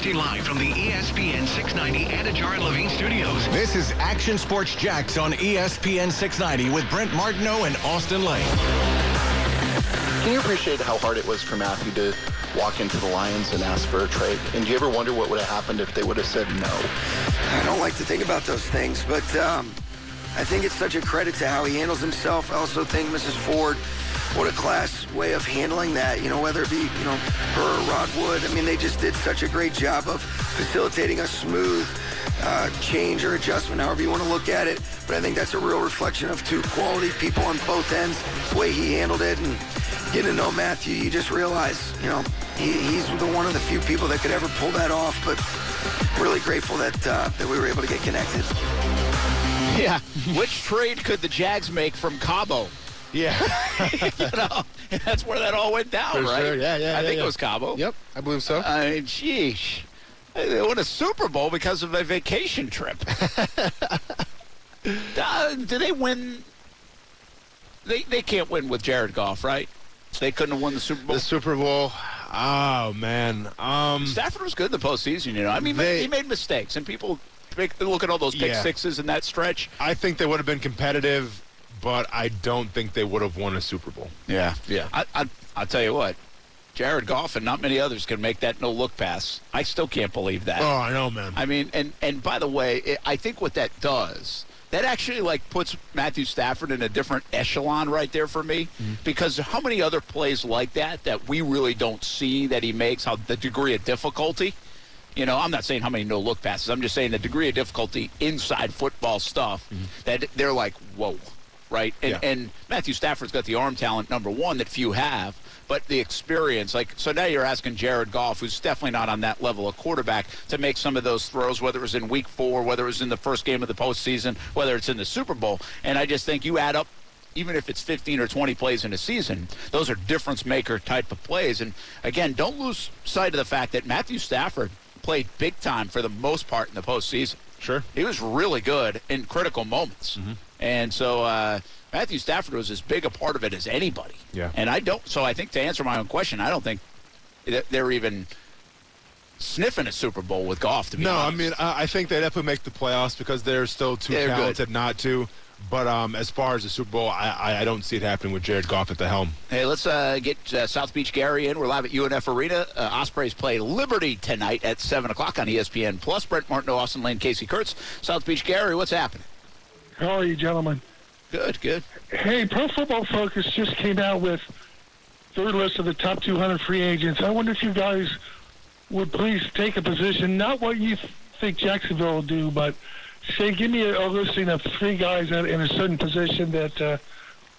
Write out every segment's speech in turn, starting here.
Broadcasting live from the ESPN 690 Anajar and Levine studios. This is Action Sports Jax on ESPN 690 with Brent Martineau and Austin Lane. Can you appreciate how hard it was for Matthew to walk into the Lions and ask for a trade? And do you ever wonder what would have happened if they would have said no? I don't like to think about those things, but um, I think it's such a credit to how he handles himself. I also think Mrs. Ford, what a class way of handling that. You know, whether it be you know her or Rod Wood. I mean, they just did such a great job of facilitating a smooth uh, change or adjustment, however you want to look at it. But I think that's a real reflection of two quality people on both ends. The way he handled it and getting to know Matthew, you just realize, you know, he, he's the one of the few people that could ever pull that off. But really grateful that uh, that we were able to get connected. Yeah. Which trade could the Jags make from Cabo? Yeah. you know, that's where that all went down, For right? sure. Yeah, yeah, I yeah, think yeah. it was Cabo. Yep, I believe so. I mean, sheesh. They won a Super Bowl because of a vacation trip. uh, do they win? They they can't win with Jared Goff, right? They couldn't have won the Super Bowl. the Super Bowl. Oh man. Um. Stafford was good in the postseason, you know. I mean, They- he made mistakes, and people make, look at all those pick Yeah. sixes in that stretch. I think they would have been competitive, but I don't think they would have won a Super Bowl. Yeah, yeah. I, I, I'll tell you what, Jared Goff and not many others can make that no look pass. I still can't believe that. Oh, I know, man. I mean, and and by the way, it, I think what that does, that actually like puts Matthew Stafford in a different echelon right there for me, mm-hmm. because how many other plays like that that we really don't see that he makes, how the degree of difficulty. You know, I'm not saying how many no look passes. I'm just saying the degree of difficulty inside football stuff mm-hmm. that they're like, whoa, right? And, Yeah. and Matthew Stafford's got the arm talent, number one, that few have, but the experience. Like, so now you're asking Jared Goff, who's definitely not on that level of quarterback, to make some of those throws, whether it was in week four, whether it was in the first game of the postseason, whether it's in the Super Bowl. And I just think you add up even if it's 15 or 20 plays in a season, those are difference maker type of plays. And again, don't lose sight of the fact that Matthew Stafford played big time for the most part in the postseason. Sure. He was really good in critical moments. Mm-hmm. And so uh, Matthew Stafford was as big a part of it as anybody. Yeah. And I don't, so I think to answer my own question, I don't think they're even sniffing a Super Bowl with Goff, to be No, I mean, I think they definitely make the playoffs because they're still too They're good. talented not to. But um, as far as the Super Bowl, I, I, don't see it happening with Jared Goff at the helm. Hey, let's uh, get uh, South Beach Gary in. We're live at UNF Arena. Uh, Ospreys play Liberty tonight at 7 o'clock on ESPN. Plus, Brent Martineau, Austin Lane, Casey Kurtz. South Beach Gary, what's happening? How are you, gentlemen? Good, good. Hey, Pro Football Focus just came out with their list of the top 200 free agents. I wonder if you guys would please take a position, not what you think Jacksonville will do, but say, give me a, a listing of three guys in, in a certain position that uh,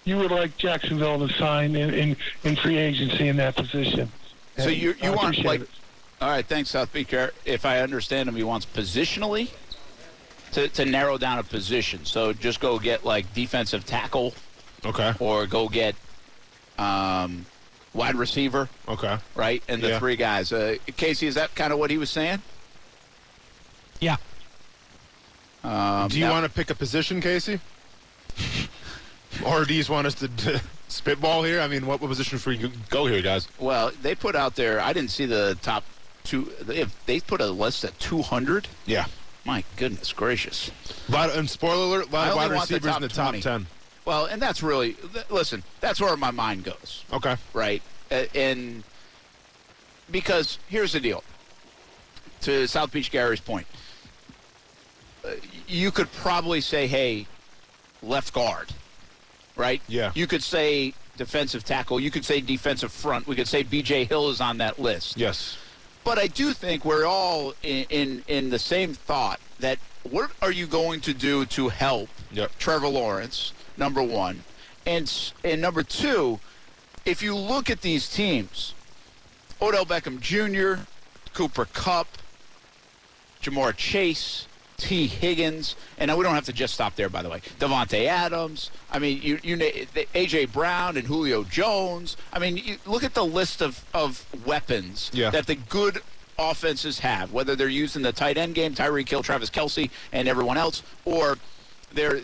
you would like Jacksonville to sign in, in, in free agency in that position. So And you, you want, like, it. all right, thanks, South Beach If I understand him, he wants positionally to, to narrow down a position. So just go get, like, defensive tackle Okay. or go get um, wide receiver, Okay. right? And the Yeah. three guys. Uh, Casey, is that kind of what he was saying? Yeah. Um, Do you now- want to pick a position, Casey? or do you want us to, to spitball here? I mean, what position for you go here, guys? Well, they put out there. I didn't see the top two. They, they put a list at 200. Yeah. My goodness gracious. And spoiler alert, a lot of wide want the in the top 20. 10. Well, and that's really listen. That's where my mind goes, Okay. right? Uh, and because here's the deal. To South Beach Gary's point, uh, you could probably say, "Hey, left guard," right? Yeah. You could say defensive tackle. You could say defensive front. We could say B.J. Hill is on that list. Yes. But I do think we're all in, in in the same thought that what are you going to do to help Yep. Trevor Lawrence? Number one, and and number two, if you look at these teams, Odell Beckham Jr., Cooper Kupp, Ja'Marr Chase, Tee Higgins, and we don't have to just stop there. By the way, Davante Adams. I mean, you you AJ Brown and Julio Jones. I mean, you look at the list of of weapons Yeah. that the good offenses have, whether they're using the tight end game, Tyreek Hill, Travis Kelce, and everyone else, or they're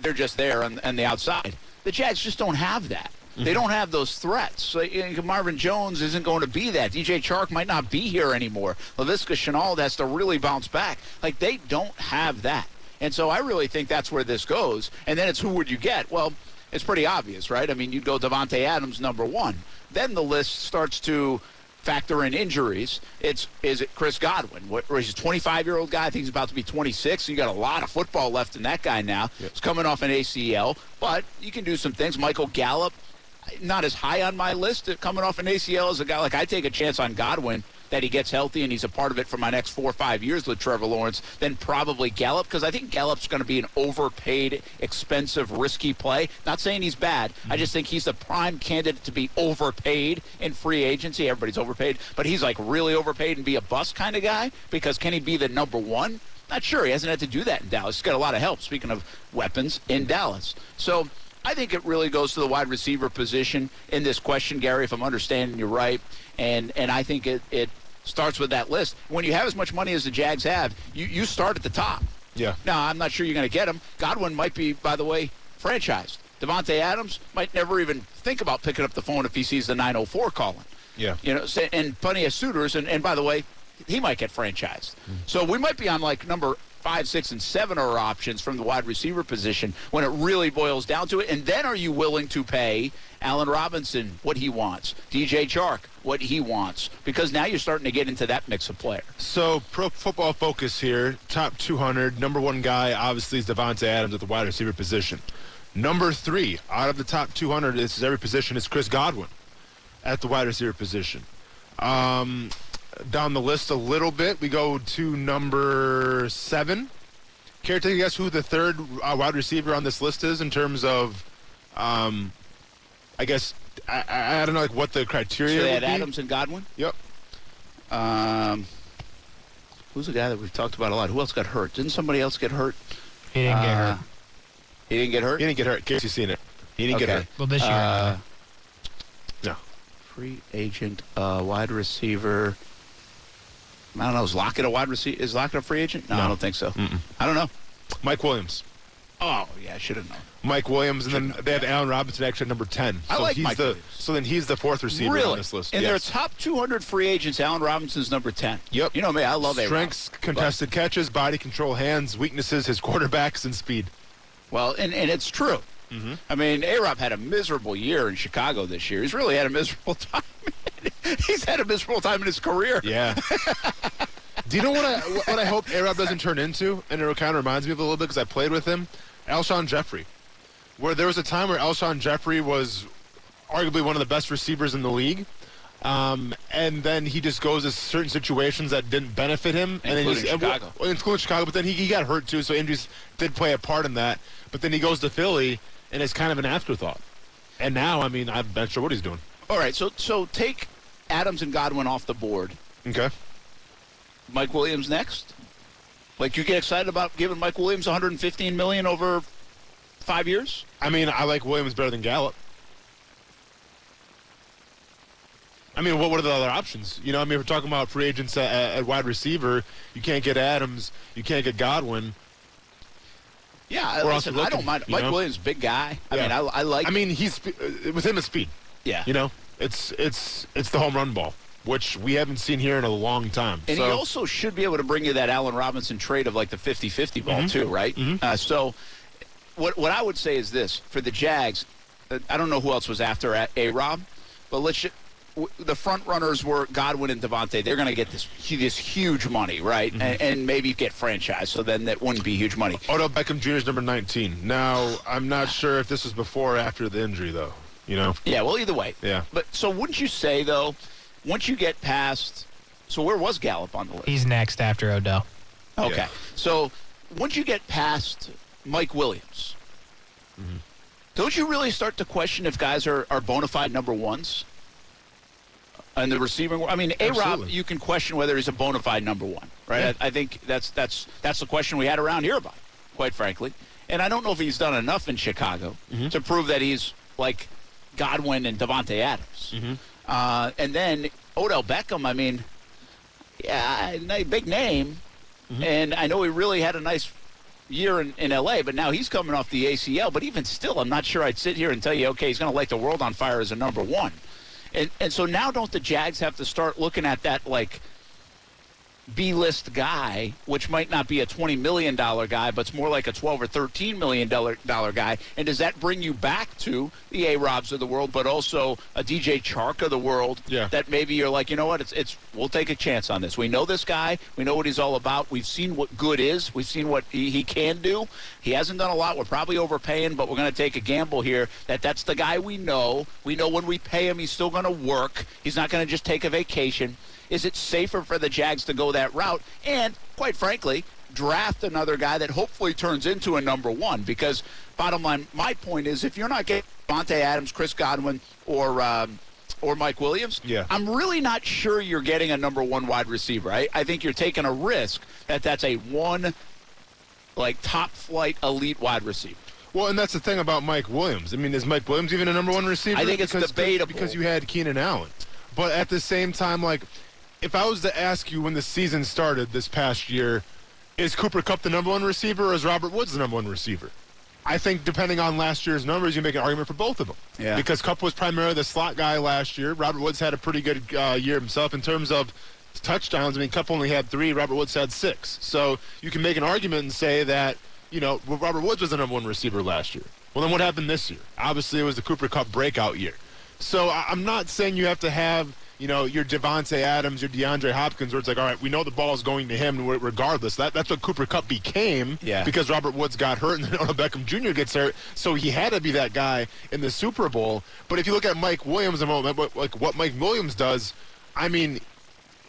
they're just there on, on the outside. The Jets just don't have that. They don't have those threats. Like, Marvin Jones isn't going to be that. DJ Chark might not be here anymore. Laviska Shenault has to really bounce back. Like they don't have that. And so I really think that's where this goes. And then it's who would you get? Well, it's pretty obvious, right? I mean, you'd go Davante Adams number one. Then the list starts to factor in injuries. It's is it Chris Godwin? What, he's a 25 year old guy. I think he's about to be 26. You got a lot of football left in that guy now. Yep. He's coming off an ACL, but you can do some things. Michael Gallup, not as high on my list. Coming off an ACL as a guy like I take a chance on Godwin that he gets healthy and he's a part of it for my next four or five years with Trevor Lawrence, then probably Gallup because I think Gallup's going to be an overpaid, expensive, risky play. Not saying he's bad. I just think he's the prime candidate to be overpaid in free agency. Everybody's overpaid, but he's like really overpaid and be a bust kind of guy because can he be the number one? Not sure. He hasn't had to do that in Dallas. He's got a lot of help, speaking of weapons, in Dallas. So I think it really goes to the wide receiver position in this question, Gary, if I'm understanding you right. And and I think it, it starts with that list. When you have as much money as the Jags have, you, you start at the top. Yeah. Now, I'm not sure you're going to get him. Godwin might be, by the way, franchised. Davante Adams might never even think about picking up the phone if he sees the 904 calling. Yeah. You know, and plenty of suitors. And, and by the way, he might get franchised. Mm-hmm. So we might be on like number five, six, and seven are options from the wide receiver position when it really boils down to it. And then are you willing to pay Allen Robinson what he wants, DJ Chark what he wants? Because now you're starting to get into that mix of player. So, Pro Football Focus here, top 200. Number one guy, obviously, is Davante Adams at the wide receiver position. Number three, out of the top 200, this is every position, is Chris Godwin at the wide receiver position. Um, down the list a little bit, we go to number seven. Care to guess who the third uh, wide receiver on this list is in terms of, um, I guess, I, I, I don't know like what the criteria So they would had be. Adams and Godwin. Yep. Um, who's the guy that we've talked about a lot? Who else got hurt? Didn't somebody else get hurt? He didn't get Uh, hurt. He didn't get hurt. He didn't get hurt. Casey's seen it. He didn't get hurt. Well, this year. Uh, No. free agent, uh, wide receiver. I don't know. Is Lockett a wide receiver? Is Lockett a free agent? No, No. I don't think so. I don't know. Mike Williams. Oh, yeah, I should have known. Mike Williams, and then they have Allen Robinson actually at number ten. I so like he's Mike the Williams. so then he's the fourth receiver really? on this list. In yes. their top 200 free agents, Allen Robinson's number 10. Yep. You know me, I love A. strengths, contested catches, body control, hands, weaknesses, his quarterbacks, and speed. Well, and, and it's true. Mm-hmm. I mean, A. Rob had a miserable year in Chicago this year. He's really had a miserable time. He's had a miserable time in his career. Yeah. Do you know what I what I hope A-Rob doesn't turn into, and it kind of reminds me of a little bit because I played with him, Alshon Jeffery, where there was a time where Alshon Jeffery was arguably one of the best receivers in the league. Um, and then he just goes to certain situations that didn't benefit him, and then Including he's, Chicago. well, including Chicago. But then he, he got hurt too, so injuries did play a part in that. But then he goes to Philly, and it's kind of an afterthought. And now, I mean, I'm not sure what he's doing. All right, so so take Adams and Godwin off the board. Okay. Mike Williams next. Like you get excited about giving Mike Williams 115 million over five years? I mean, I like Williams better than Gallup. I mean, what, what are the other options? You know, I mean, we're talking about free agents at, at wide receiver. You can't get Adams. You can't get Godwin. Yeah, listen, also I don't mind. Mike know? Williams, big guy. I Yeah. mean, I, I like. I mean, he's uh, with him it's speed. yeah. You know, it's it's it's the home run ball, which we haven't seen here in a long time. And so, he also should be able to bring you that Allen Robinson trade of like the 50-50 ball Mm-hmm. too, right? Uh, so what what I would say is this for the Jags, uh, I don't know who else was after A- A-Rob, but let's ju- w- the front runners were Godwin and Davante. They're going to get this this huge money, right? Mm-hmm. And, and maybe get franchised. So then that wouldn't be huge money. Odell Beckham Jr. is number 19. Now, I'm not sure if this was before or after the injury, though. You know, Yeah, well, either way. Yeah. But so wouldn't you say though, once you get past, so where was Gallup on the list? He's next after Odell. Okay. Yeah. So once you get past Mike Williams, Mm-hmm. don't you really start to question if guys are, are bona fide number ones? And the receiving, I mean, A Rob, you can question whether he's a bona fide number one, right? Yeah. I, I think that's that's that's the question we had around here about, quite frankly. And I don't know if he's done enough in Chicago Mm-hmm. to prove that he's like Godwin and Davante Adams. Mm-hmm. Uh, and then Odell Beckham, I mean, yeah, a big name, Mm-hmm. and I know he really had a nice year in, in LA, but now he's coming off the ACL. But even still, I'm not sure I'd sit here and tell you, okay, he's going to light the world on fire as a number one. And and so now don't the Jags have to start looking at that like B-list guy, which might not be a $20 million guy, but it's more like a 12 or $13 million guy. And does that bring you back to the A-Robs of the world, but also a DJ Chark of the world Yeah. that maybe you're like, you know what, it's, it's we'll take a chance on this. We know this guy. We know what he's all about. We've seen what good is. We've seen what he, he can do. He hasn't done a lot. We're probably overpaying, but we're going to take a gamble here that that's the guy we know. We know when we pay him, he's still going to work. He's not going to just take a vacation. Is it safer for the Jags to go that route? And quite frankly, draft another guy that hopefully turns into a number one. Because bottom line, my point is, if you're not getting Monte Adams, Chris Godwin, or um, or Mike Williams, Yeah. I'm really not sure you're getting a number one wide receiver. I, I think you're taking a risk that that's a one, like top flight elite wide receiver. Well, and that's the thing about Mike Williams. I mean, is Mike Williams even a number one receiver? I think it's because, debatable. because you had Keenan Allen. But at the same time, like, if I was to ask you when the season started this past year, is Cooper Kupp the number one receiver or is Robert Woods the number one receiver? I think depending on last year's numbers, you make an argument for both of them. Yeah. Because Kupp was primarily the slot guy last year. Robert Woods had a pretty good uh, year himself in terms of touchdowns. I mean, Kupp only had three. Robert Woods had six. So you can make an argument and say that you know Robert Woods was the number one receiver last year. Well, then what happened this year? Obviously, it was the Cooper Kupp breakout year. So I- I'm not saying you have to have you know your Davante Adams, your DeAndre Hopkins, where it's like, all right, we know the ball is going to him regardless. That that's what Cooper Kupp became. Yeah. Because Robert Woods got hurt and then Odell Beckham Jr. gets hurt, so he had to be that guy in the Super Bowl. But if you look at Mike Williams and what, what- like what Mike Williams does, I mean,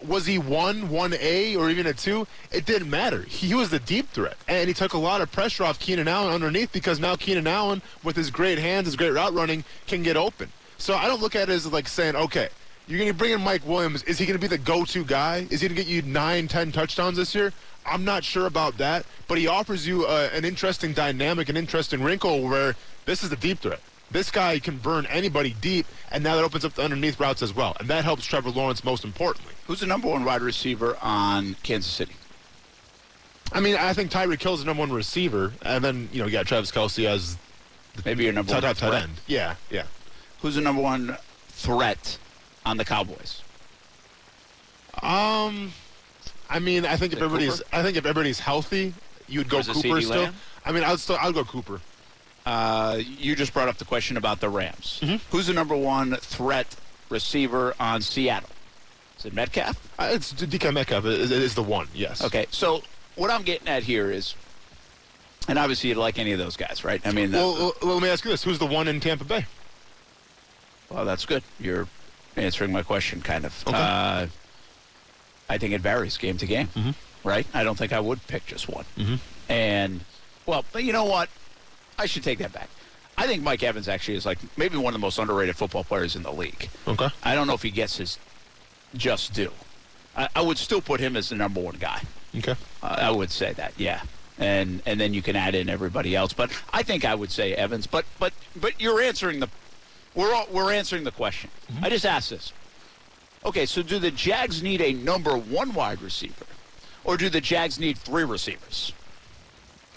was he one, one A, or even a two? It didn't matter. He was the deep threat, and he took a lot of pressure off Keenan Allen underneath because now Keenan Allen, with his great hands, his great route running, can get open. So I don't look at it as like saying, okay, you're going to bring in Mike Williams. Is he going to be the go-to guy? Is he going to get you nine, ten touchdowns this year? I'm not sure about that, but he offers you uh, an interesting dynamic, an interesting wrinkle where this is the deep threat. This guy can burn anybody deep, and now that opens up the underneath routes as well, and that helps Trevor Lawrence most importantly. Who's the number one wide receiver on Kansas City? I mean, I think Tyreek Hill's the number one receiver, and then you know, you got Travis Kelce as Maybe your number one tight, end. Yeah, yeah. Who's the number one threat on the Cowboys? Um, I mean, I think if it everybody's, Cooper? I think if everybody's healthy, you'd go it Cooper still. Lamb? I mean, I'd still, I'd go Cooper. Uh, you just brought up the question about the Rams. Mm-hmm. Who's the number one threat receiver on Seattle? Is it Metcalf? Uh, it's DK Metcalf is, is the one. Yes. Okay, so what I'm getting at here is, and obviously you'd like any of those guys, right? I mean, uh, Well, well, well, let me ask you this: Who's the one in Tampa Bay? well, that's good. You're answering my question, kind of. Okay. Uh, I think it varies game to game, Mhm. right? I don't think I would pick just one. Mhm. And, well, but you know what? I should take that back. I think Mike Evans actually is like maybe one of the most underrated football players in the league. Okay. I don't know if he gets his just due. I, I would still put him as the number one guy. Okay. Uh, I would say that, yeah. And and then you can add in everybody else, but I think I would say Evans. But but but you're answering the we're all, we're answering the question. Mm-hmm. I just asked this. Okay, so do the Jags need a number one wide receiver, or do the Jags need three receivers?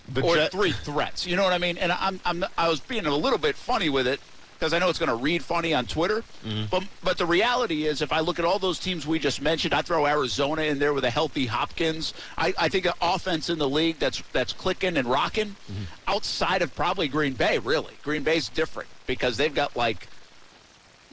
The or Jet- three threats. You know what I mean? And I'm, I'm I was being a little bit funny with it because I know it's going to read funny on Twitter. But but the reality is, if I look at all those teams we just mentioned, I throw Arizona in there with a healthy Hopkins. I, I think an offense in the league that's that's clicking and rocking. Outside of probably Green Bay, really, Green Bay's different because they've got like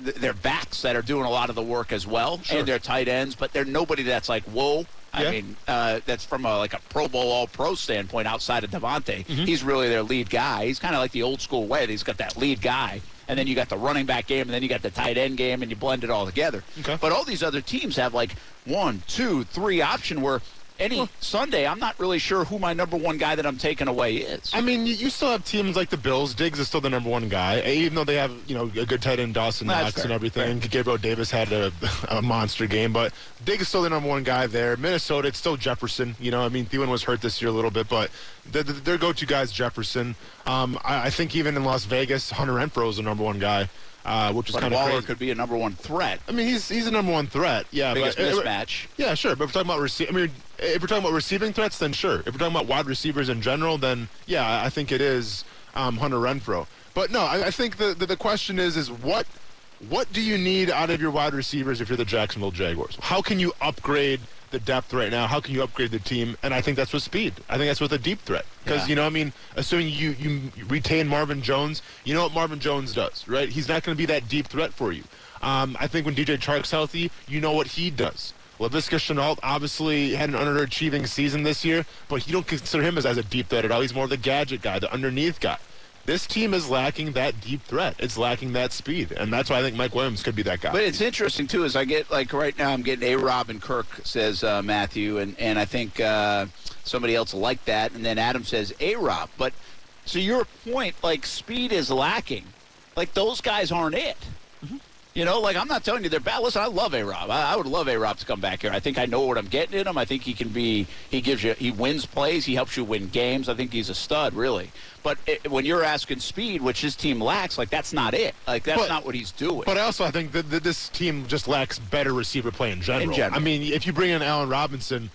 th- their backs that are doing a lot of the work as well, Sure. and their tight ends. But they're nobody that's like whoa. I Yeah. mean, uh, that's from a, like a Pro Bowl All Pro standpoint. Outside of Davante, Mm-hmm. he's really their lead guy. He's kind of like the old school way. that He's got that lead guy, and then you got the running back game, and then you got the tight end game, and you blend it all together. Okay. But all these other teams have like one, two, three option where any Sunday I'm not really sure who my number one guy that I'm taking away is. I mean, you, you still have teams like the Bills. Diggs is still the number one guy, even though they have you know a good tight end, Dawson That's Knox, fair. and everything. Gabriel Davis had a, a monster game, but Diggs is still the number one guy there. Minnesota, it's still Jefferson. You know, I mean, Thielen was hurt this year a little bit, but the, the, their go-to guy is Jefferson. Um, I, I think even in Las Vegas, Hunter Renfrow is the number one guy. Uh, which is kind of Waller crazy. could be a number one threat. I mean, he's he's a number one threat. Yeah, Biggest but, uh, mismatch. Yeah, sure. But if we're talking about rece- I mean, if we're talking about receiving threats, then sure. If we're talking about wide receivers in general, then yeah, I- I think it is um, Hunter Renfrow. But no, I, I think the, the the question is is what what do you need out of your wide receivers if you're the Jacksonville Jaguars? How can you upgrade the depth right now? How can you upgrade the team? And I think that's with speed. I think that's with a deep threat. Because Yeah. you know, I mean, assuming you you retain Marvin Jones, you know what Marvin Jones does, right? He's not going to be that deep threat for you. Um, I think when DJ Chark's healthy, you know what he does. Laviska Shenault obviously had an underachieving season this year, but you don't consider him as, as a deep threat at all. He's more of the gadget guy, the underneath guy. This team is lacking that deep threat. It's lacking that speed, and that's why I think Mike Williams could be that guy. But it's interesting too, is I get like right now I'm getting a Rob and Kirk says uh, Matthew, and and I think uh, somebody else like that, and then Adam says a Rob. But so your point, like speed is lacking, like those guys aren't it. You know, like I'm not telling you they're bad. Listen, I love A Rob. I, I would love A Rob to come back here. I think I know what I'm getting in him. I think he can be. He gives you. He wins plays. He helps you win games. I think he's a stud, really. But it, when you're asking speed, which his team lacks, like that's not it. Like that's But- not what he's doing. But I also I think that, that this team just lacks better receiver play in general. In general. I mean, if you bring in Allen Robinson,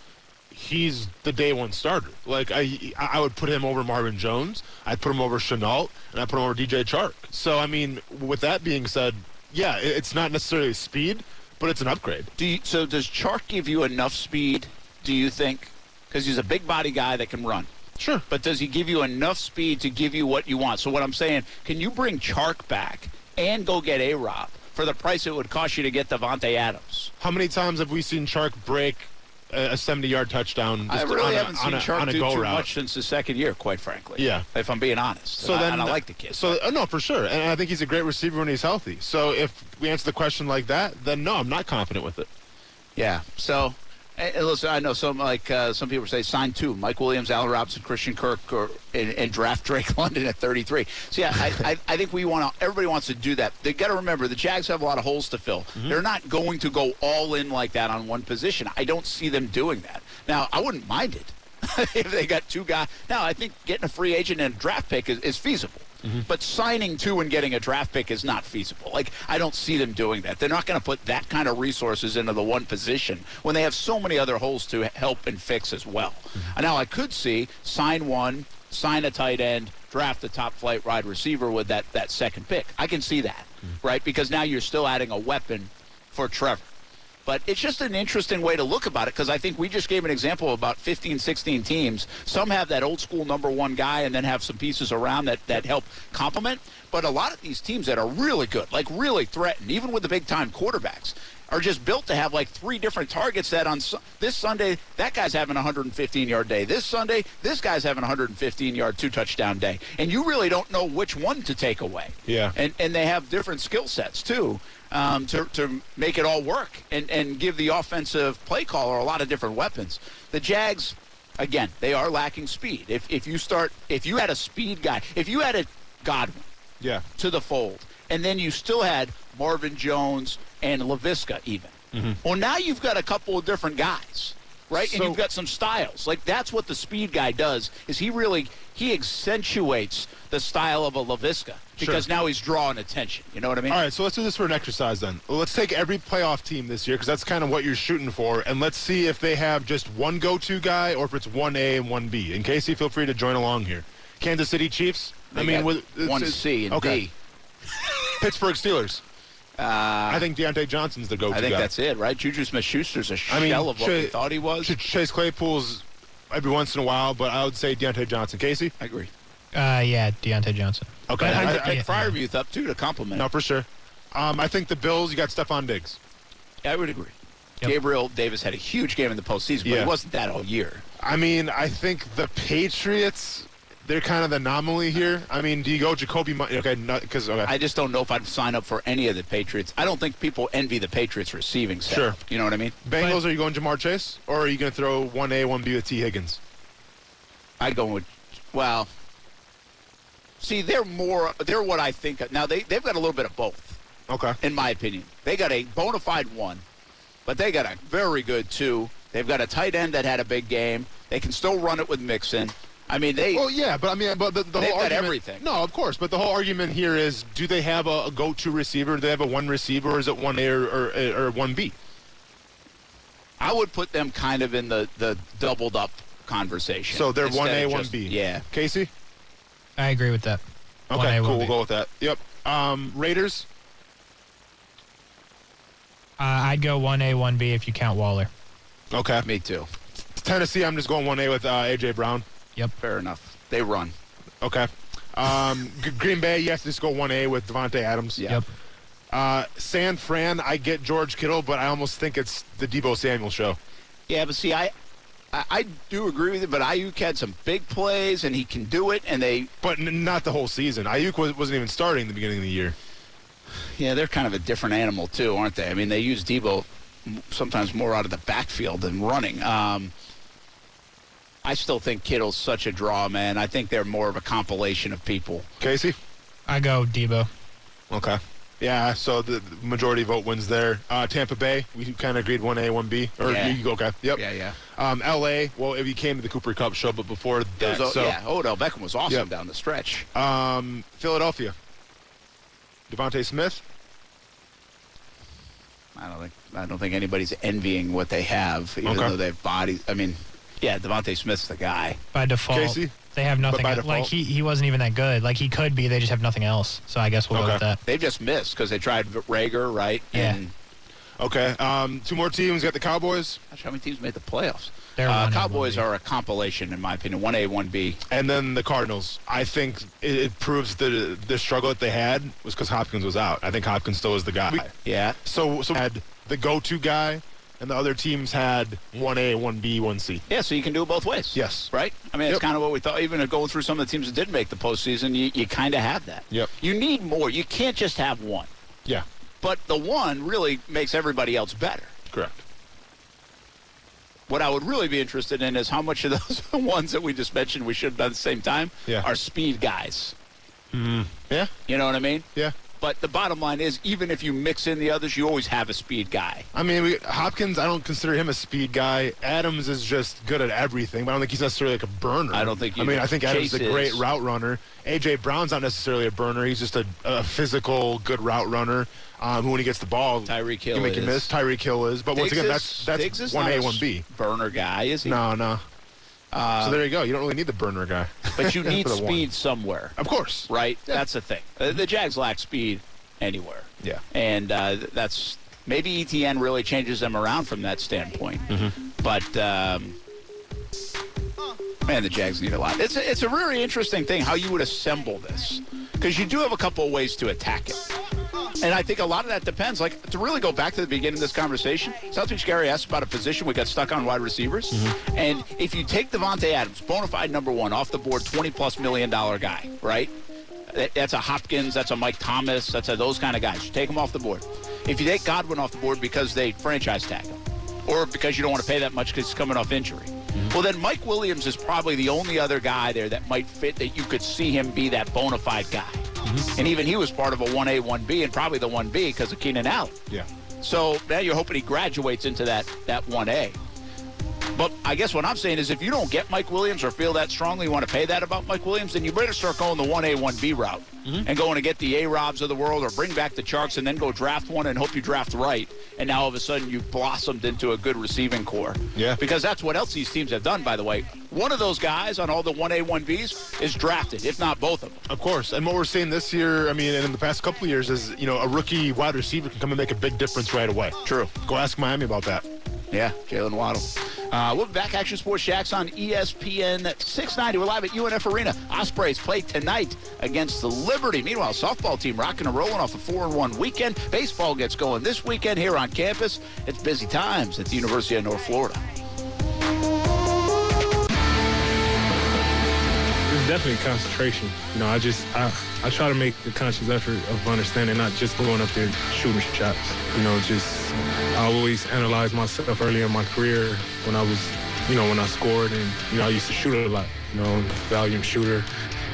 he's the day one starter. Like I, I would put him over Marvin Jones. I'd put him over Shenault, and I put him over DJ Chark. So I mean, with that being said, yeah, it's not necessarily speed, but it's an upgrade. Do you, so does Chark give you enough speed? Do you think? Because he's a big body guy that can run. Sure. But does he give you enough speed to give you what you want? So what I'm saying, can you bring Chark back and go get A Rob for the price it would cost you to get Davante Adams? How many times have we seen Chark break a 70-yard touchdown? I just really on a, haven't seen on a, Chark on a do too route? much since the second year, quite frankly. Yeah. If I'm being honest. So and then, I, and I like the kid. So uh, no, for sure, and I think he's a great receiver when he's healthy. So if we answer the question like that, then no, I'm not confident with it. Yeah. So, eh, listen, I know some like uh, some people say sign two: Mike Williams, Allen Robinson, Christian Kirk, or and, and draft Drake London at 33. So yeah, I, I, I think we want to. Everybody wants to do that. They got to remember the Jags have a lot of holes to fill. They're not going to go all in like that on one position. I don't see them doing that. Now, I wouldn't mind it if they got two guys. Now, I think getting a free agent and a draft pick is, is feasible. Mm-hmm. But signing two and getting a draft pick is not feasible. Like I don't see them doing that. They're not going to put that kind of resources into the one position when they have so many other holes to help and fix as well. Mm-hmm. And Now I could see sign one, sign a tight end, draft the top flight wide receiver with that that second pick. I can see that, mm-hmm. right? Because now you're still adding a weapon for Trevor. But it's just an interesting way to look about it because I think we just gave an example of about 15, 16 teams. Some have that old school number one guy and then have some pieces around that, that help complement. But a lot of these teams that are really good, like really threaten, even with the big time quarterbacks, are just built to have like three different targets that on Su- this Sunday, that guy's having a 115 yard day. This Sunday, this guy's having a 115 yard two touchdown day. And you really don't know which one to take away. Yeah. And, and they have different skill sets too um, to, to make it all work and, and give the offensive play caller a lot of different weapons. The Jags, again, they are lacking speed. If, if you start, if you had a speed guy, if you had a Godwin Yeah. to the fold, and then you still had Marvin Jones and Laviska even. Mm-hmm. Well, now you've got a couple of different guys, right? and you've got some styles. Like that's what the speed guy does. Is he really he accentuates the style of a Laviska because Sure. now he's drawing attention. You know what I mean? All right, so let's do this for an exercise then. Let's take every playoff team this year because that's kind of what you're shooting for, and let's see if they have just one go-to guy or if it's one A and one B. And Casey, feel free to join along here. Kansas City Chiefs. They I mean, with one C and okay. D. Pittsburgh Steelers. I think Diontae Johnson's the go-to I think guy. that's it, right? Juju Smith-Schuster's a I mean, shell of what we Ch- thought he was. Ch- Chase Claypool's every once in a while, but I would say Diontae Johnson. Casey. I agree. Uh, yeah, Diontae Johnson. Okay. But I- I- I- Pick yeah, Freiermuth up too to compliment. No, for sure. Um, I think the Bills. You got Stefon Diggs. I would agree. Yep. Gabriel Davis had a huge game in the postseason, but Yeah. he wasn't that all year. I mean, I think the Patriots. They're kind of the anomaly here. I mean, do you go Jacoby? Okay, because okay. I just don't know if I'd sign up for any of the Patriots. I don't think people envy the Patriots receiving set. Sure. You know what I mean? Bengals. are you going Ja'Marr Chase, or are you going to throw one A, one B with Tee Higgins? I go with, well, see, they're more, they're what I think. Now, they, they've got a little bit of both, Okay. in my opinion. They got a bona fide one, but they got a very good two. They've got a tight end that had a big game. They can still run it with Mixon. I mean, they. Well, yeah, but I mean, but the, the They've whole got argument. everything. No, of course, but the whole argument here is: do they have a, a go-to receiver? Do they have a one receiver, or is it one A or or, or one B? I would put them kind of in the the doubled up conversation. So they're one A, one B. Yeah. Casey. I agree with that. Okay, 1A, cool. 1B. We'll go with that. Yep. Um, Raiders. Uh, I'd go 1A, 1B if you count Waller. Okay. Me too. Tennessee. I'm just going one A with uh, AJ Brown. Fair enough. They run. Okay. Um, G- Green Bay. Yes, just go one A with Davante Adams. Yeah. Yep. Uh, San Fran. I get George Kittle, but I almost think it's the Deebo Samuel show. Yeah, but see, I, I, I do agree with you. But Aiyuk had some big plays, and he can do it. And they, But n- not the whole season. Aiyuk was, wasn't even starting at the beginning of the year. yeah, they're kind of a different animal too, aren't they? I mean, they use Deebo sometimes more out of the backfield than running. Um, I still think Kittle's such a draw, man. I think they're more of a compilation of people. Casey. I go Deebo. Okay. Yeah, so the the majority vote wins there. Uh, Tampa Bay, we kind of agreed 1A, 1B. Or Yeah. you go, okay. Yep. Yeah, yeah. Um, LA, well, if you came to the Cooper Kupp show, but before It that, was, so yeah, Odell Beckham was awesome Yep. down the stretch. um, Philadelphia. DeVonta Smith. I don't think I don't think anybody's envying what they have, even Okay. though they have bodies. I mean, yeah, DeVonta Smith's the guy. By default, Casey? they have nothing. by Like default? he, he wasn't even that good. Like he could be. They just have nothing else. So I guess we'll go with that. They've just missed because they tried Reagor, right? Yeah. And Okay. Um, two more teams. Got the Cowboys, gosh, how many teams made the playoffs? They're uh, Cowboys are a compilation, in my opinion. One A, one B. and then the Cardinals. I think it, it proves the the struggle that they had was because Hopkins was out. I think Hopkins still is the guy. Yeah. So so we had the go-to guy, and the other teams had one A, one B, one C. Yeah, so you can do it both ways. Yes. Right? I mean, it's Yep. kind of what we thought. Even going through some of the teams that did make the postseason, you, you kind of have that. Yep. You need more. You can't just have one. Yeah. But the one really makes everybody else better. Correct. What I would really be interested in is how much of those ones that we just mentioned we should have done at the same time Yeah. are speed guys. Mm-hmm. Yeah. You know what I mean? Yeah. But the bottom line is, even if you mix in the others, you always have a speed guy. I mean, we, Hopkins, I don't consider him a speed guy. Adams is just good at everything, but I don't think he's necessarily like a burner. I don't think I mean, I think Adams is a great route runner. AJ Brown's not necessarily a burner. He's just a, a physical, good route runner. Um, who when he gets the ball, Tyreek Hill can make is. miss. Tyreek Hill is, but once again, is- that's that's one A, a one B. Burner guy, is he? No, no. Uh, so there you go. You don't really need the burner guy. But you need the one. speed somewhere, Of course. right? That's the thing. Uh, The Jags lack speed anywhere. Yeah. and uh, that's maybe ETN really changes them around from that standpoint. Mm-hmm. But um, man, the Jags need a lot. It's a, it's a really interesting thing how you would assemble this because you do have a couple of ways to attack it. And I think a lot of that depends. Like to really go back to the beginning of this conversation, Celtics Gary asked about a position we got stuck on wide receivers. Mm-hmm. And if you take Davante Adams, bona fide number one, off the board, twenty plus million dollar guy, right? That's a Hopkins, that's a Mike Thomas, that's a those kind of guys. You take them off the board. If you take Godwin off the board because they franchise tag him, or because you don't want to pay that much because he's coming off injury, well then Mike Williams is probably the only other guy there that might fit that you could see him be that bona fide guy. Mm-hmm. And even he was part of a 1A, 1B, and probably the 1B because of Keenan Allen. Yeah. So now you're hoping he graduates into that that 1A. But I guess what I'm saying is if you don't get Mike Williams or feel that strongly you want to pay that about Mike Williams, then you better start going the 1A, 1B route mm-hmm. and going to get the A-Robs of the world or bring back the Charks and then go draft one and hope you draft right. And now all of a sudden you've blossomed into a good receiving core. Yeah. Because that's what else these teams have done, by the way. One of those guys on all the 1A, 1Bs is drafted, if not both of them. Of course. And what we're seeing this year, I mean, and in the past couple of years, is, you know, a rookie wide receiver can come and make a big difference right away. True. Go ask Miami about that. Yeah, Jaylen Waddle. Uh, we'll be back. Action Sports Jax on ESPN 690. We're live at UNF Arena. Ospreys play tonight against the Liberty. Meanwhile, softball team rocking and rolling off a 4 and 1 weekend. Baseball gets going this weekend here on campus. It's busy times at the University of North Florida. Definitely concentration. You know, I just I, I try to make the conscious effort of understanding, not just going up there shooting shots. You know, just I always analyze myself early in my career when I was, you know, when I scored and you know I used to shoot a lot. You know, volume shooter.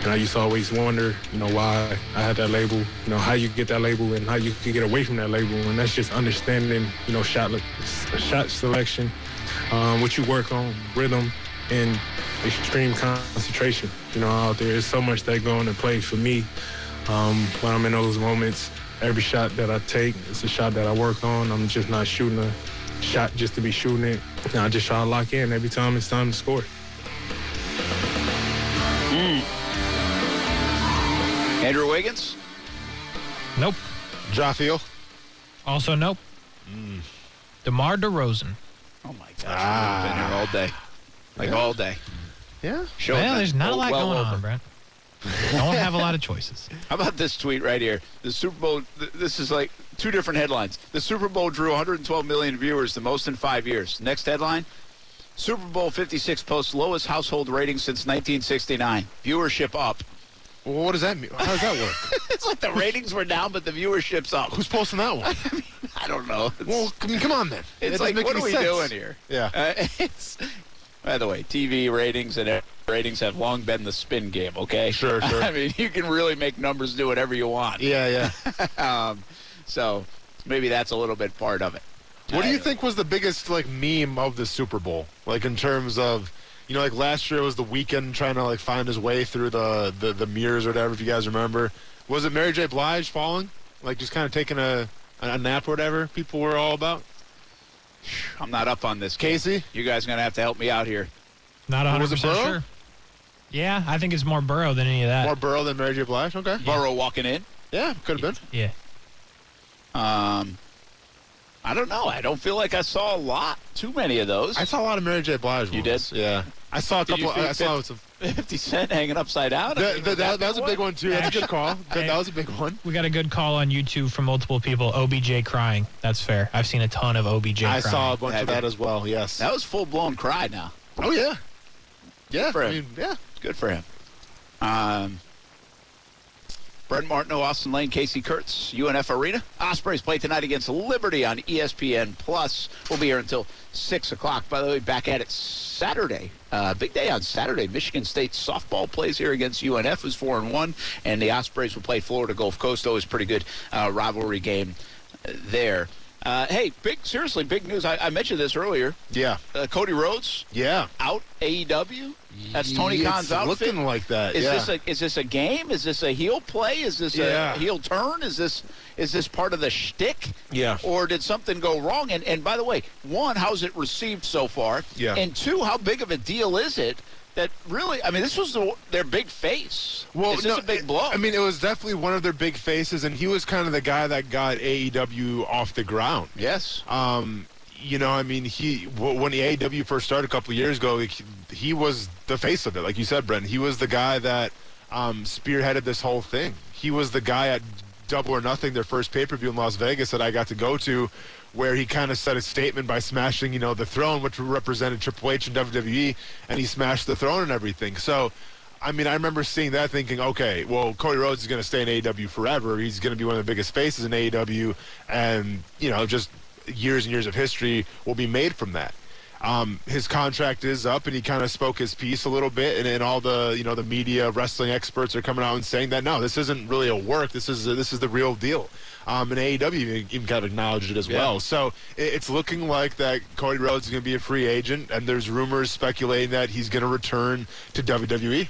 And I used to always wonder, you know, why I had that label, you know, how you get that label and how you can get away from that label. And that's just understanding, you know, shot, shot selection, um, what you work on, rhythm, in extreme concentration. You know, out there, there's so much that go into play for me. Um, when I'm in those moments, every shot that I take, it's a shot that I work on. I'm just not shooting a shot just to be shooting it. And I just try to lock in every time it's time to score. Andrew Wiggins? Nope. Jaffiel. Also nope. DeMar DeRozan. Oh my gosh, I've been here all day. Like all day. Yeah. Show well, them there's not a lot well going over. on, Brent. Don't have a lot of choices. How about this tweet right here? The Super Bowl. th- This is like two different headlines. The Super Bowl drew 112 million viewers, the most in five years. Next headline: Super Bowl 56 posts lowest household rating since 1969. Viewership up. Well, what does that mean? How does that work? It's like the ratings were down, but the viewership's up. Who's posting that one? I don't know. It's, well, I come on, then. It it's doesn't like what are we sense. doing here? Yeah. Uh, it's. By the way, TV ratings and ratings have long been the spin game. Okay. Sure, sure. I mean, you can really make numbers do whatever you want. Yeah, yeah. um, so maybe that's a little bit part of it. What do you think was the biggest like meme of the Super Bowl? Like in terms of, you know, like last year was the Weeknd trying to like find his way through the the, the mirrors or whatever. If you guys remember, was it Mary J. Blige falling, like just kind of taking a a nap or whatever? People were all about. I'm not up on this. game. Casey? you guys are gonna have to help me out here. Not 100 Was it percent Burrow? sure. Yeah, I think it's more Burrow than any of that. More Burrow than Mary J. Blige. Okay. Burrow walking in. Yeah, could have been. yeah. Um, I don't know. I don't feel like I saw a lot. Too many of those. I saw a lot of Mary J. Blige. You ones. did? Yeah. I saw a Did couple. I saw some. 50 Cent hanging upside down. I That, mean, that, that, was a big one too. That's a good call. That, that was a big one. We got a good call on YouTube from multiple people. OBJ crying. That's fair. I've seen a ton of OBJ I crying. saw a bunch Have of that as well. Yes. That was full blown cry. Now, Oh yeah. Yeah. for I mean, yeah. good for him. Um, Brent Martineau, Austin Lane, Casey Kurtz, UNF Arena. Ospreys play tonight against Liberty on ESPN Plus. We'll be here until six o'clock. By the way, back at it Saturday. Uh, big day on Saturday. Michigan State softball plays here against UNF, who's four and one, and the Ospreys will play Florida Gulf Coast. Always pretty good uh, rivalry game uh, there. Uh, hey, big seriously, big news. I, I mentioned this earlier. Yeah. Uh, Cody Rhodes Yeah. out AEW. That's Tony It's Khan's outfit. looking like that. Is yeah. this a is this a game? Is this a heel play? Is this Yeah. a heel turn? Is this is this part of the shtick? Yeah. Or did something go wrong? And and by the way, one, how's it received so far? Yeah. And two, how big of a deal is it that really? I mean, this was the, their big face. is this no, a big blow? I mean, it was definitely one of their big faces, and he was kind of the guy that got AEW off the ground. yes. Um, you know, I mean, he when the AEW first started a couple years ago, he, he was the face of it, like you said, Brent. He was the guy that um, spearheaded this whole thing. He was the guy at Double or Nothing, their first pay per view in Las Vegas that I got to go to, where he kind of set a statement by smashing, you know, the throne, which represented Triple H and WWE, and he smashed the throne and everything. So. I mean, I remember seeing that thinking, okay, well, Cody Rhodes is going to stay in AEW forever. He's going to be one of the biggest faces in AEW, and, you know, just years and years of history will be made from that. Um, his contract is up, and he kind of spoke his piece a little bit, and, and all the you know the media, wrestling experts are coming out and saying that no, this isn't really a work. This is this is the real deal. Um, and AEW even, kind of acknowledged it as Yeah. well. So it, it's looking like that Cody Rhodes is going to be a free agent, and there's rumors speculating that he's going to return to. WWE.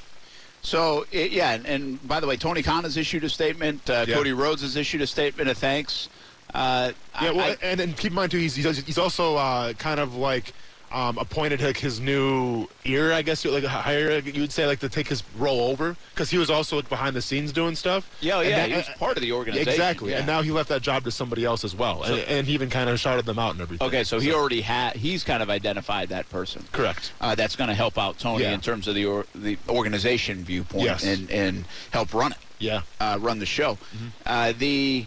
So it, yeah, and, and by the way, Tony Khan has issued a statement. Uh, Yeah. Cody Rhodes has issued a statement of thanks. Uh, Yeah, well, I- and, and keep in mind too, he's he's, he's also uh, kind of like um, appointed like his new ear, I guess, like higher you would say, like to take his role over because he was also like, behind the scenes doing stuff. yeah, oh, yeah, that- he was part of the organization. Exactly, yeah. and now he left that job to somebody else as well, and, and he even kind of shouted them out and everything. Okay, so he already had. He's kind of identified that person. correct. Uh, that's going to help out Tony Yeah. in terms of the or, the organization viewpoint Yes. and and help run it, Yeah, uh, run the show. Mm-hmm. Uh, the.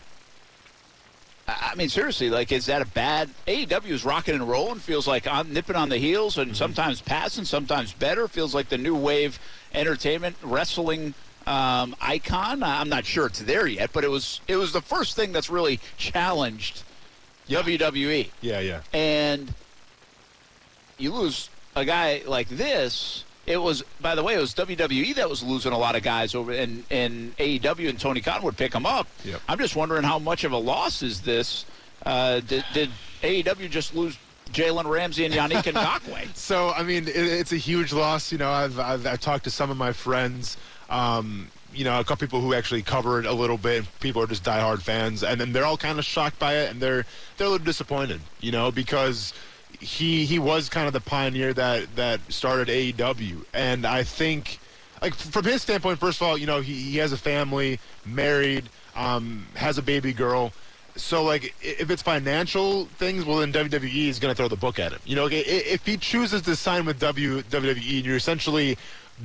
I mean, seriously, like, is that a bad? AEW is rocking and rolling. Feels like on nipping on the heels, Mm-hmm. and sometimes passing, sometimes better. Feels like the new wave entertainment wrestling um, icon. I'm not sure it's there yet, but it was it was the first thing that's really challenged WWE yeah, yeah. and you lose a guy like this. It was, by the way, it was WWE that was losing a lot of guys over, and, and AEW and Tony Khan would pick them up. Yep. I'm just wondering how much of a loss is this? Uh, did, did AEW just lose Jalen Ramsey and Yannick Ngakoue. So I mean, it, it's a huge loss. You know, I've, I've I've talked to some of my friends. Um, you know, a couple people who actually covered a little bit. People are just diehard fans, and then they're all kind of shocked by it, and they're they're a little disappointed. You know, because he he was kind of the pioneer that that started AEW, and I think like from his standpoint, first of all, you know, he, he has a family, married, um, has a baby girl. So like, if it's financial things, well then WWE is going to throw the book at him. You know, if he chooses to sign with w, WWE, you're essentially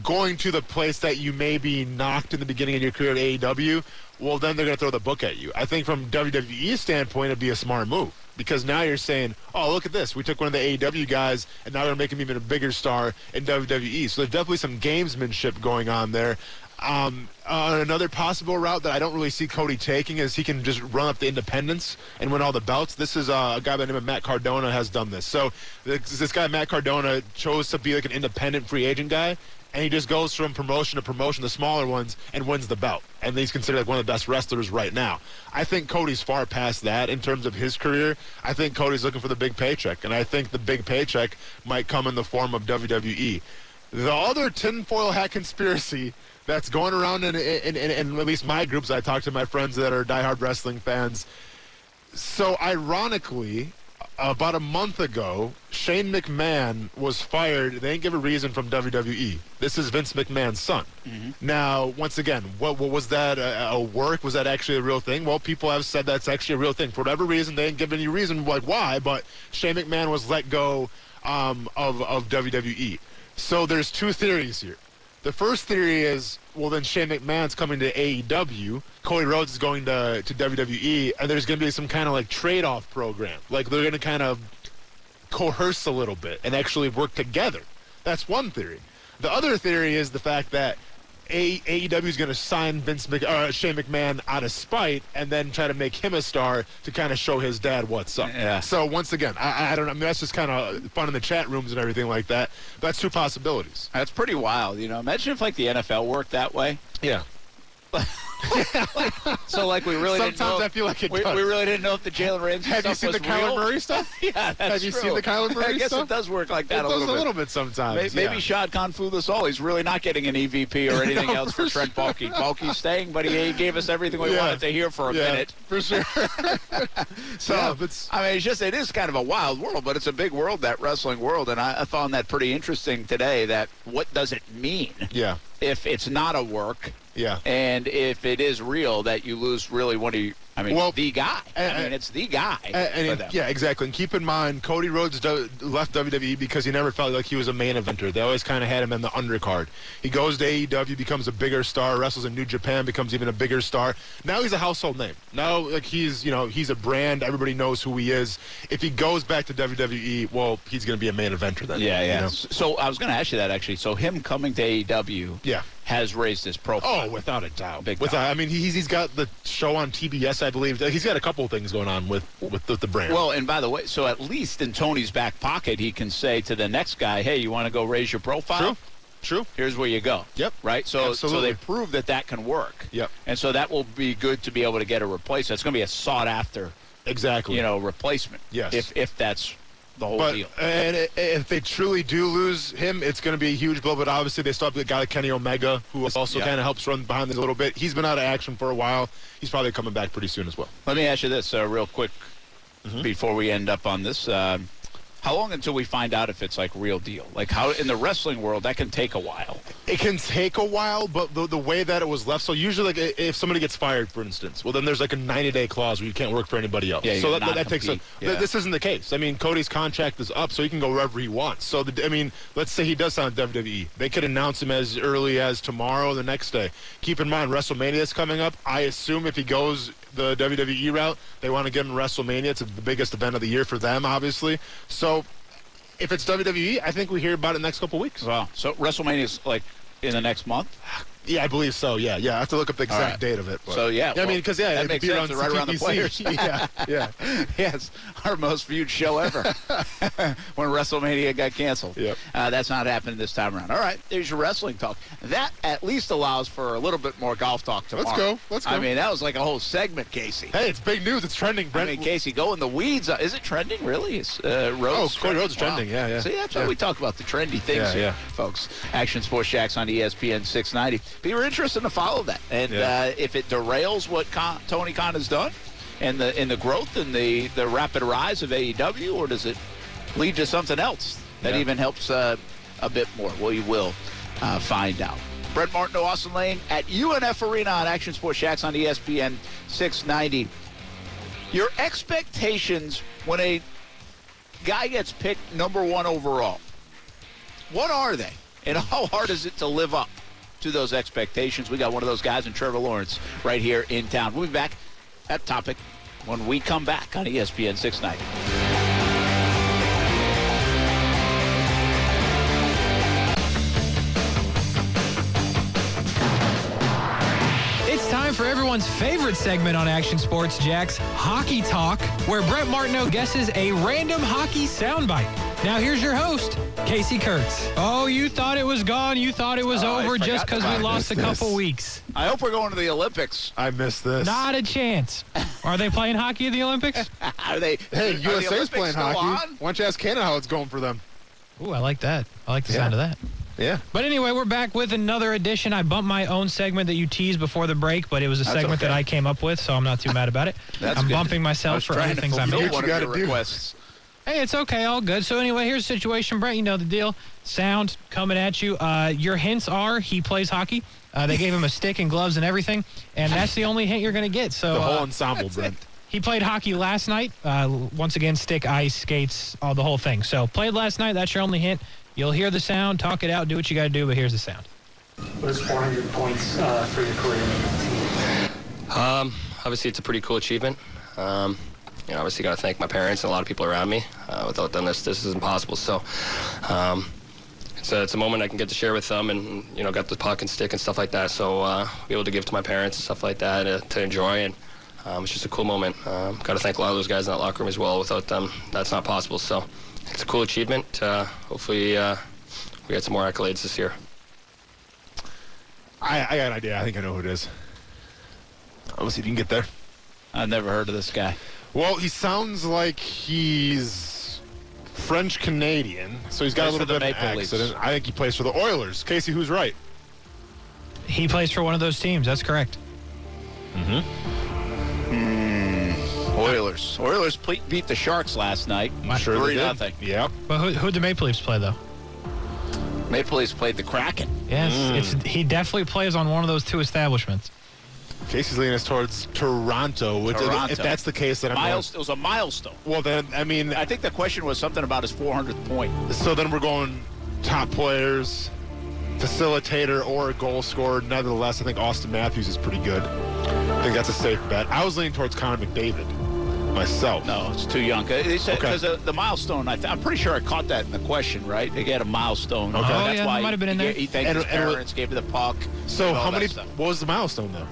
going to the place that you may be knocked in the beginning of your career at AEW. Well, then they're going to throw the book at you. I think from WWE's standpoint, it'd be a smart move because now you're saying, oh, look at this. We took one of the AEW guys, and now we're making him even a bigger star in WWE. So there's definitely some gamesmanship going on there. Um, uh, another possible route that I don't really see Cody taking is he can just run up the independents and win all the belts. This is uh, a guy by the name of Matt Cardona has done this. So this, this guy Matt Cardona chose to be like an independent free agent guy, and he just goes from promotion to promotion, the smaller ones, and wins the belt. And he's considered like one of the best wrestlers right now. I think Cody's far past that in terms of his career. I think Cody's looking for the big paycheck, and I think the big paycheck might come in the form of WWE. The other tinfoil hat conspiracy that's going around in, in, in, in at least my groups, I talk to my friends that are diehard wrestling fans. So ironically, about a month ago, Shane McMahon was fired. They didn't give a reason from WWE. This is Vince McMahon's son. Mm-hmm. Now, once again, what, what was that a, a, work? Was that actually a real thing? Well, people have said that's actually a real thing. For whatever reason, they didn't give any reason like why, but Shane McMahon was let go um, of, of WWE. So there's two theories here. The first theory is, well, then Shane McMahon's coming to AEW. Cody Rhodes is going to, to WWE, and there's going to be some kind of like trade-off program. Like they're going to kind of coerce a little bit and actually work together. That's one theory. The other theory is the fact that AEW is going to sign Vince Mc, uh, Shane McMahon out of spite and then try to make him a star to kind of show his dad what's up. Yeah. So once again, I, I don't know. I mean, that's just kind of fun in the chat rooms and everything like that. That's two possibilities. That's pretty wild. You know, imagine if like the NFL worked that way. Yeah. so like we really sometimes didn't know, I feel like it we, we really didn't know if the Jalen Ramsey Have stuff you seen the Kyler real. Murray stuff? yeah, that's Have you true. seen the Kyler Murray stuff? I guess stuff? it does work like that it a does little a bit. little bit sometimes. Maybe, maybe. Shad Khan fooled us all. He's really not getting an EVP or anything No, else for for Trent Baalke. Baalke's staying, but he, he gave us everything we Yeah. wanted to hear for a yeah, minute. for sure. So Yeah, but- I mean, it's just it is kind of a wild world, but it's a big world, that wrestling world, and I, I found that pretty interesting today. That what does it mean yeah, if it's not a work, yeah. and if it is real that you lose really one of you? I mean, Well, the guy. and- I mean, it's the guy. And, and yeah, exactly. And keep in mind, Cody Rhodes do, left WWE because he never felt like he was a main eventer. They always kind of had him in the undercard. He goes to AEW, becomes a bigger star, wrestles in New Japan, becomes even a bigger star. Now he's a household name. Now, like he's, you know, he's a brand. Everybody knows who he is. If he goes back to WWE, well, he's going to be a main eventer then. Yeah, yeah. know? So I was going to ask you that actually. So him coming to AEW Yeah. Has raised his profile. Oh, without a doubt. Big without, time. I mean, he's he's got the show on TBS, I believe. He's got a couple of things going on with with the, the brand. Well, and by the way, so at least in Tony's back pocket, he can say to the next guy, "Hey, you want to go raise your profile? true, true. Here's where you go." Yep. Right. So, so they prove that that can work. Yep. And so that will be good to be able to get a replacement. It's going to be a sought after, Exactly. you know, replacement. Yes. If if that's the whole But deal. and if they truly do lose him, it's going to be a huge blow. But obviously, they still have the guy like Kenny Omega, who also Yeah. kind of helps run behind this a little bit. He's been out of action for a while. He's probably coming back pretty soon as well. Let me ask you this, uh, real quick, Mm-hmm. before we end up on this. Um how long until we find out if it's like real deal? Like how in the wrestling world that can take a while. It can take a while, but the, the way that it was left, so usually, like if somebody gets fired, for instance, well, then there's like a 90 day clause where you can't work for anybody else. Yeah, so gotta that, that takes a. non-compete. th- This isn't the case. I mean, Cody's contract is up, so he can go wherever he wants. So, the, I mean, let's say he does sign with WWE. They could announce him as early as tomorrow or the next day. Keep in mind, WrestleMania is coming up. I assume if he goes the WWE route, they want to get him WrestleMania. It's the biggest event of the year for them, obviously. So, if it's WWE, I think we hear about it in the next couple weeks. Wow. So WrestleMania is like in the next month. Ah, Yeah, I believe so. Yeah, yeah. I have to look up the exact right. date of it. but- So, yeah, I well, mean, because yeah, that makes be sense, right around the players. yeah, yeah. yes, our most viewed show ever when WrestleMania got canceled. Yep. Uh, that's not happening this time around. All right, there's your wrestling talk. That at least allows for a little bit more golf talk tomorrow. Let's go, let's go. I mean, that was like a whole segment, Casey. Hey, it's big news. It's trending, I Brent. mean, Casey, go in the weeds. Uh, Is it trending, really? Is uh, Rhodes Oh, Cody Rhodes is trending. Yeah, yeah. See, that's why we talk about the trendy things Yeah, here, yeah. folks. Action Sports Jax on ESPN 690. Be interested to follow that. And Yeah. uh, if it derails what Con- Tony Khan has done and the in the growth and the, the rapid rise of AEW, or does it lead to something else that Yeah. even helps uh, a bit more? Well, you will uh, find out. Brett Martin, to Austin Lane at UNF Arena on Action Sports Jax on ESPN 690. Your expectations when a guy gets picked number one overall, what are they? And how hard is it to live up to those expectations? We got one of those guys in Trevor Lawrence right here in town. We'll be back at topic when we come back on ESPN 690. It's time for everyone's favorite segment on Action Sports Jax, Hockey Talk, where Brent Martineau guesses a random hockey soundbite. Now here's your host, Casey Kurtz. Oh, you thought it was gone. You thought it was Oh, over just because we lost a this. couple weeks. I hope we're going to the Olympics. I missed this. Not a chance. Are they playing hockey at the Olympics? Are they? hey, are the USA's Olympics playing hockey. on? Why don't you ask Canada how it's going for them? Ooh, I like that. I like the Yeah. sound of that. Yeah. But anyway, we're back with another edition. I bumped my own segment that you teased before the break, but it was a That's segment that. I came up with, so I'm not too mad about it. That's I'm good. bumping myself for other things I'm fulfill doing. one you gotta do. requests. Hey, it's okay, all good. So anyway, here's the situation, Brent. You know the deal. Sound coming at you. Uh, your hints are he plays hockey. Uh, they gave him a stick and gloves and everything, and that's the only hint you're going to get. So The whole uh, ensemble, Brent. he played hockey last night. Uh, once again, stick, ice, skates, all the whole thing. So played last night. That's your only hint. You'll hear the sound, talk it out, do what you got to do. But here's the sound. What is 400 points uh, for your career? Um, obviously, it's a pretty cool achievement. Um, you know, obviously, got to thank my parents and a lot of people around me. Uh, without them, this this is impossible. So, um, it's a, it's a moment I can get to share with them, and you know, got the puck and stick and stuff like that. So, uh, be able to give to my parents and stuff like that uh, to enjoy, and um, it's just a cool moment. Um, got to thank a lot of those guys in that locker room as well. Without them, that's not possible. So, it's a cool achievement. Uh, hopefully, uh, we get some more accolades this year. I, I got an idea. I think I know who it is. Let's see if you can get there. I've never heard of this guy. Well, he sounds like he's French Canadian, so he's got Plays a little the bit of an Maple Leafs. accident. I think he plays for the Oilers. Casey, who's right? He plays for one of those teams. That's correct. Mm-hmm. Oilers. Oilers ple- beat the Sharks last night. I'm sure they Three did. nothing. Yep. But who who'd the Maple Leafs play though? Maple Leafs played the Kraken. Yes, Mm. it's he definitely plays on one of those two establishments. Casey's leaning us towards Toronto. Which, Toronto. If that's the case, then I'm Miles, it was a milestone. Well, then I mean, I think the question was something about his 400th point. so then we're going top players, facilitator, or a goal scorer. Nevertheless, I think Auston Matthews is pretty good. I think that's a safe bet. I was leaning towards Connor McDavid myself. No, it's too young. Uh, they said Okay. because the, uh, the milestone. I th- I'm pretty sure I caught that in the question, right? They get a milestone. Okay. Oh, that's yeah, why might have been in he, there. He thanked And- his and it was- parents, gave her the puck. So how many? stuff. What was the milestone though?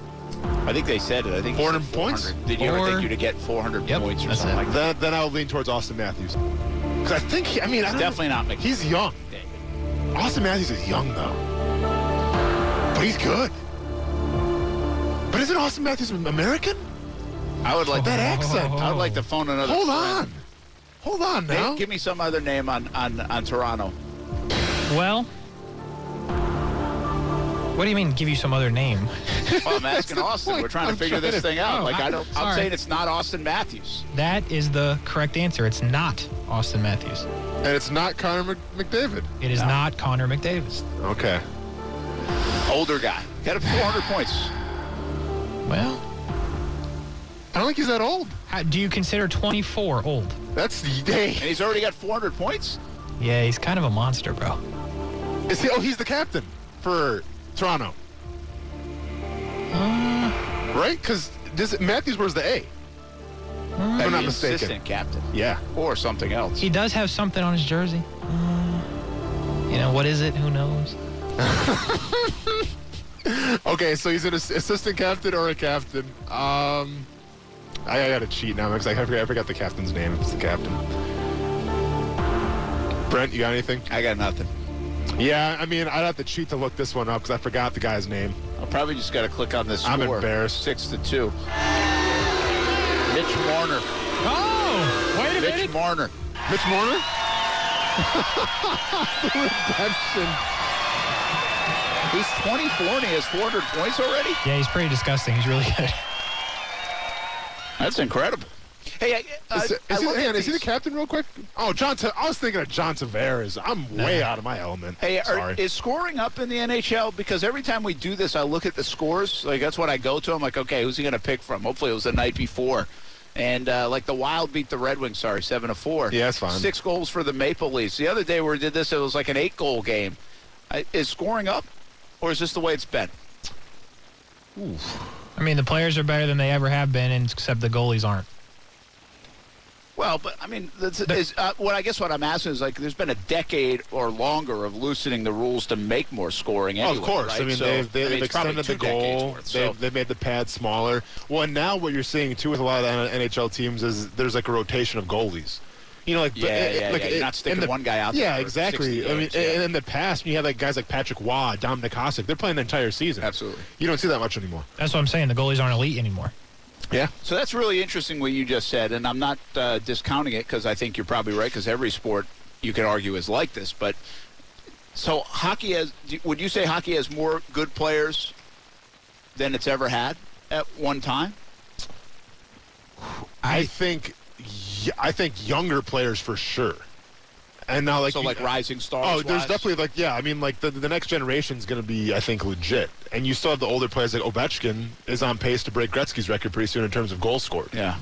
I think they said it. I think he 400 points? Did you ever think you'd get 400 Yep, points or something it. like that? Then then I'll lean towards Auston Matthews. Because I think he, I mean I don't Definitely not McDavid. He's young. Auston Matthews is young though, but he's good. But isn't Auston Matthews American? I would like That accent. I would like to phone another. Hold friend. on, hold on Nate, now. give me some other name on on on Toronto. Well, what do you mean? Give you some other name? Well, I'm asking Austin. We're trying to I'm figure trying this to- thing out. Oh, like I- I don't. I'm sorry. saying it's not Auston Matthews. That is the correct answer. It's not Auston Matthews. and it's not Connor Mc- McDavid. It is not Connor McDavid. Okay. Older guy. Got up 400 points. Well, I don't think he's that old. how, do you consider 24 old? That's the day. And he's already got 400 points? Yeah, he's kind of a monster, bro. Is he? Oh, he's the captain for Toronto. right? Because Matthews wears the A. If I'm not mistaken. Assistant captain. Yeah. Or something else. He does have something on his jersey. Uh, you know, what is it? Who knows? okay, so he's an assistant captain or a captain. Um, I, I got to cheat now because I forgot, I forgot the captain's name. It's the captain. Brent, you got anything? I got nothing. Yeah, I mean, I'd have to cheat to look this one up because I forgot the guy's name. I'll probably just got to click on this score. I'm embarrassed. Six to two. Mitch Marner. Oh, wait a Mitch minute. Mitch Marner. Mitch Marner? the redemption. He's 24 and he has 400 points already. Yeah, he's pretty disgusting. He's really good. That's incredible. Hey, I, uh, Is, I is, he, look hang on, is he the captain real quick? Oh, John. Ta- I was thinking of John Tavares. I'm way out of my element. Hey, are, is scoring up in the NHL? Because every time we do this, I look at the scores. Like that's what I go to. I'm like, okay, who's he going to pick from? Hopefully, it was the night before. And uh, like the Wild beat the Red Wings, sorry, seven to four. Yeah, that's fine. Six goals for the Maple Leafs. The other day where we did this, it was like an eight-goal game. I, is scoring up, or is this the way it's been? Oof. I mean, the players are better than they ever have been, and except the goalies aren't. Well, but I mean, that's, is, uh, what I guess what I'm asking is like, there's been a decade or longer of loosening the rules to make more scoring. Oh, of course. right? I mean, So, they've, they've I mean, it's probably extended the goal. worth, so- they've, they've made the pad smaller. Well, and now what you're seeing, too, with a lot of NHL teams is there's like a rotation of goalies. You know, like Yeah, yeah, like yeah. You're not sticking the- one guy out there Yeah, for exactly. 60 I mean, games, yeah. in, in the past, you had like guys like Patrick Roy, Dominik Hasek, they're playing the entire season. Absolutely. You don't see that much anymore. That's what I'm saying. The goalies aren't elite anymore. Yeah. So that's really interesting what you just said, and I'm not uh, discounting it because I think you're probably right. Because every sport you can argue is like this, but so hockey has. Would you say hockey has more good players than it's ever had at one time? I think, I think younger players for sure. And now, like, so you- like rising stars. Oh, there's wise? definitely like yeah. I mean, like the the next generation is going to be, I think, legit. And you still have the older players like Ovechkin is on pace to break Gretzky's record pretty soon in terms of goals scored. Yeah.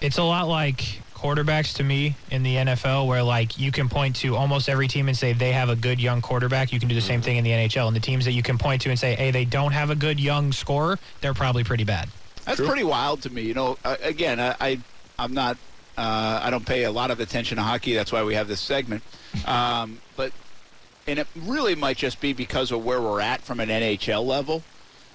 It's a lot like quarterbacks to me in the NFL, where like you can point to almost every team and say they have a good young quarterback. You can do the same thing in the NHL, and the teams that you can point to and say, hey, they don't have a good young scorer, they're probably pretty bad. That's pretty wild to me. You know, uh, again, I, I I'm not. Uh, I don't pay a lot of attention to hockey. That's why we have this segment. Um, but and it really might just be because of where we're at from an NHL level.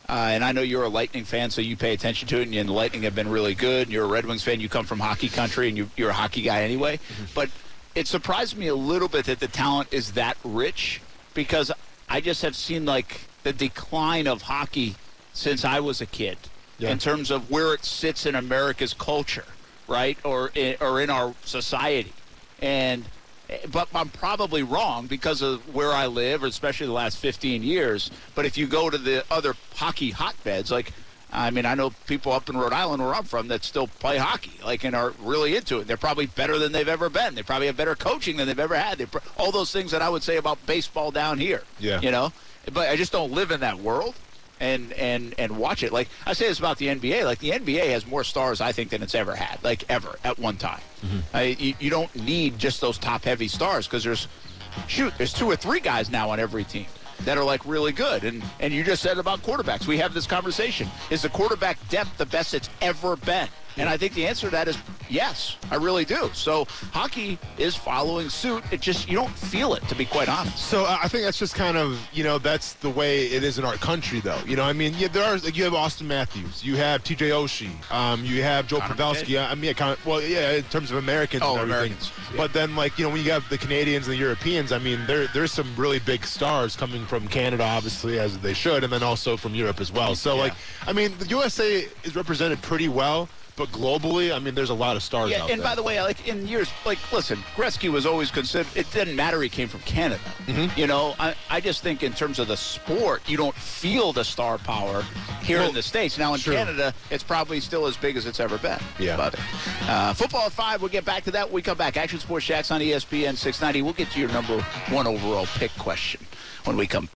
Uh, and I know you're a Lightning fan, so you pay attention to it, and the Lightning have been really good. And you're a Red Wings fan. You come from hockey country, and you, you're a hockey guy anyway. But it surprised me a little bit that the talent is that rich because I just have seen like the decline of hockey since I was a kid Yeah. in terms of where it sits in America's culture, right, or in, or in our society. And eh, but I'm probably wrong because of where I live, or especially the last 15 years. But if you go to the other hockey hotbeds, like I mean, I know people up in Rhode Island where I'm from that still play hockey, like and are really into it. They're probably better than they've ever been. They probably have better coaching than they've ever had. They, pro- all those things that I would say about baseball down here. Yeah. you know. But I just don't live in that world and and and watch it. Like I say this about the NBA. Like the NBA has more stars, I think, than it's ever had, like ever at one time. Mm-hmm. I, you, you don't need just those top heavy stars because there's shoot, there's two or three guys now on every team that are like really good. And and you just said about quarterbacks. We have this conversation. Is the quarterback depth the best it's ever been? And I think the answer to that is yes. I really do. So hockey is following suit. It just you don't feel it, to be quite honest. So I think that's just kind of you know that's the way it is in our country though. You know I mean yeah there are like you have Auston Matthews, you have T.J. Oshie, um, you have Joe Connor Pavelski. I mean yeah, kind of, well yeah in terms of Americans Oh. Americans, yeah. But then like you know when you have the Canadians and the Europeans, I mean there there's some really big stars coming from Canada obviously as they should, and then also from Europe as well. So Yeah. like I mean the USA is represented pretty well. But globally, I mean, there's a lot of stars Yeah, and there. by the way, like in years, like listen, Gretzky was always considered. It didn't matter he came from Canada. Mm-hmm. You know, I, I just think in terms of the sport, you don't feel the star power here Well, in the states. Now in sure. Canada, it's probably still as big as it's ever been. Yeah. But uh, football at five. We'll get back to that when we come back. Action Sports Jax on ESPN 690. We'll get to your number one overall pick question when we come.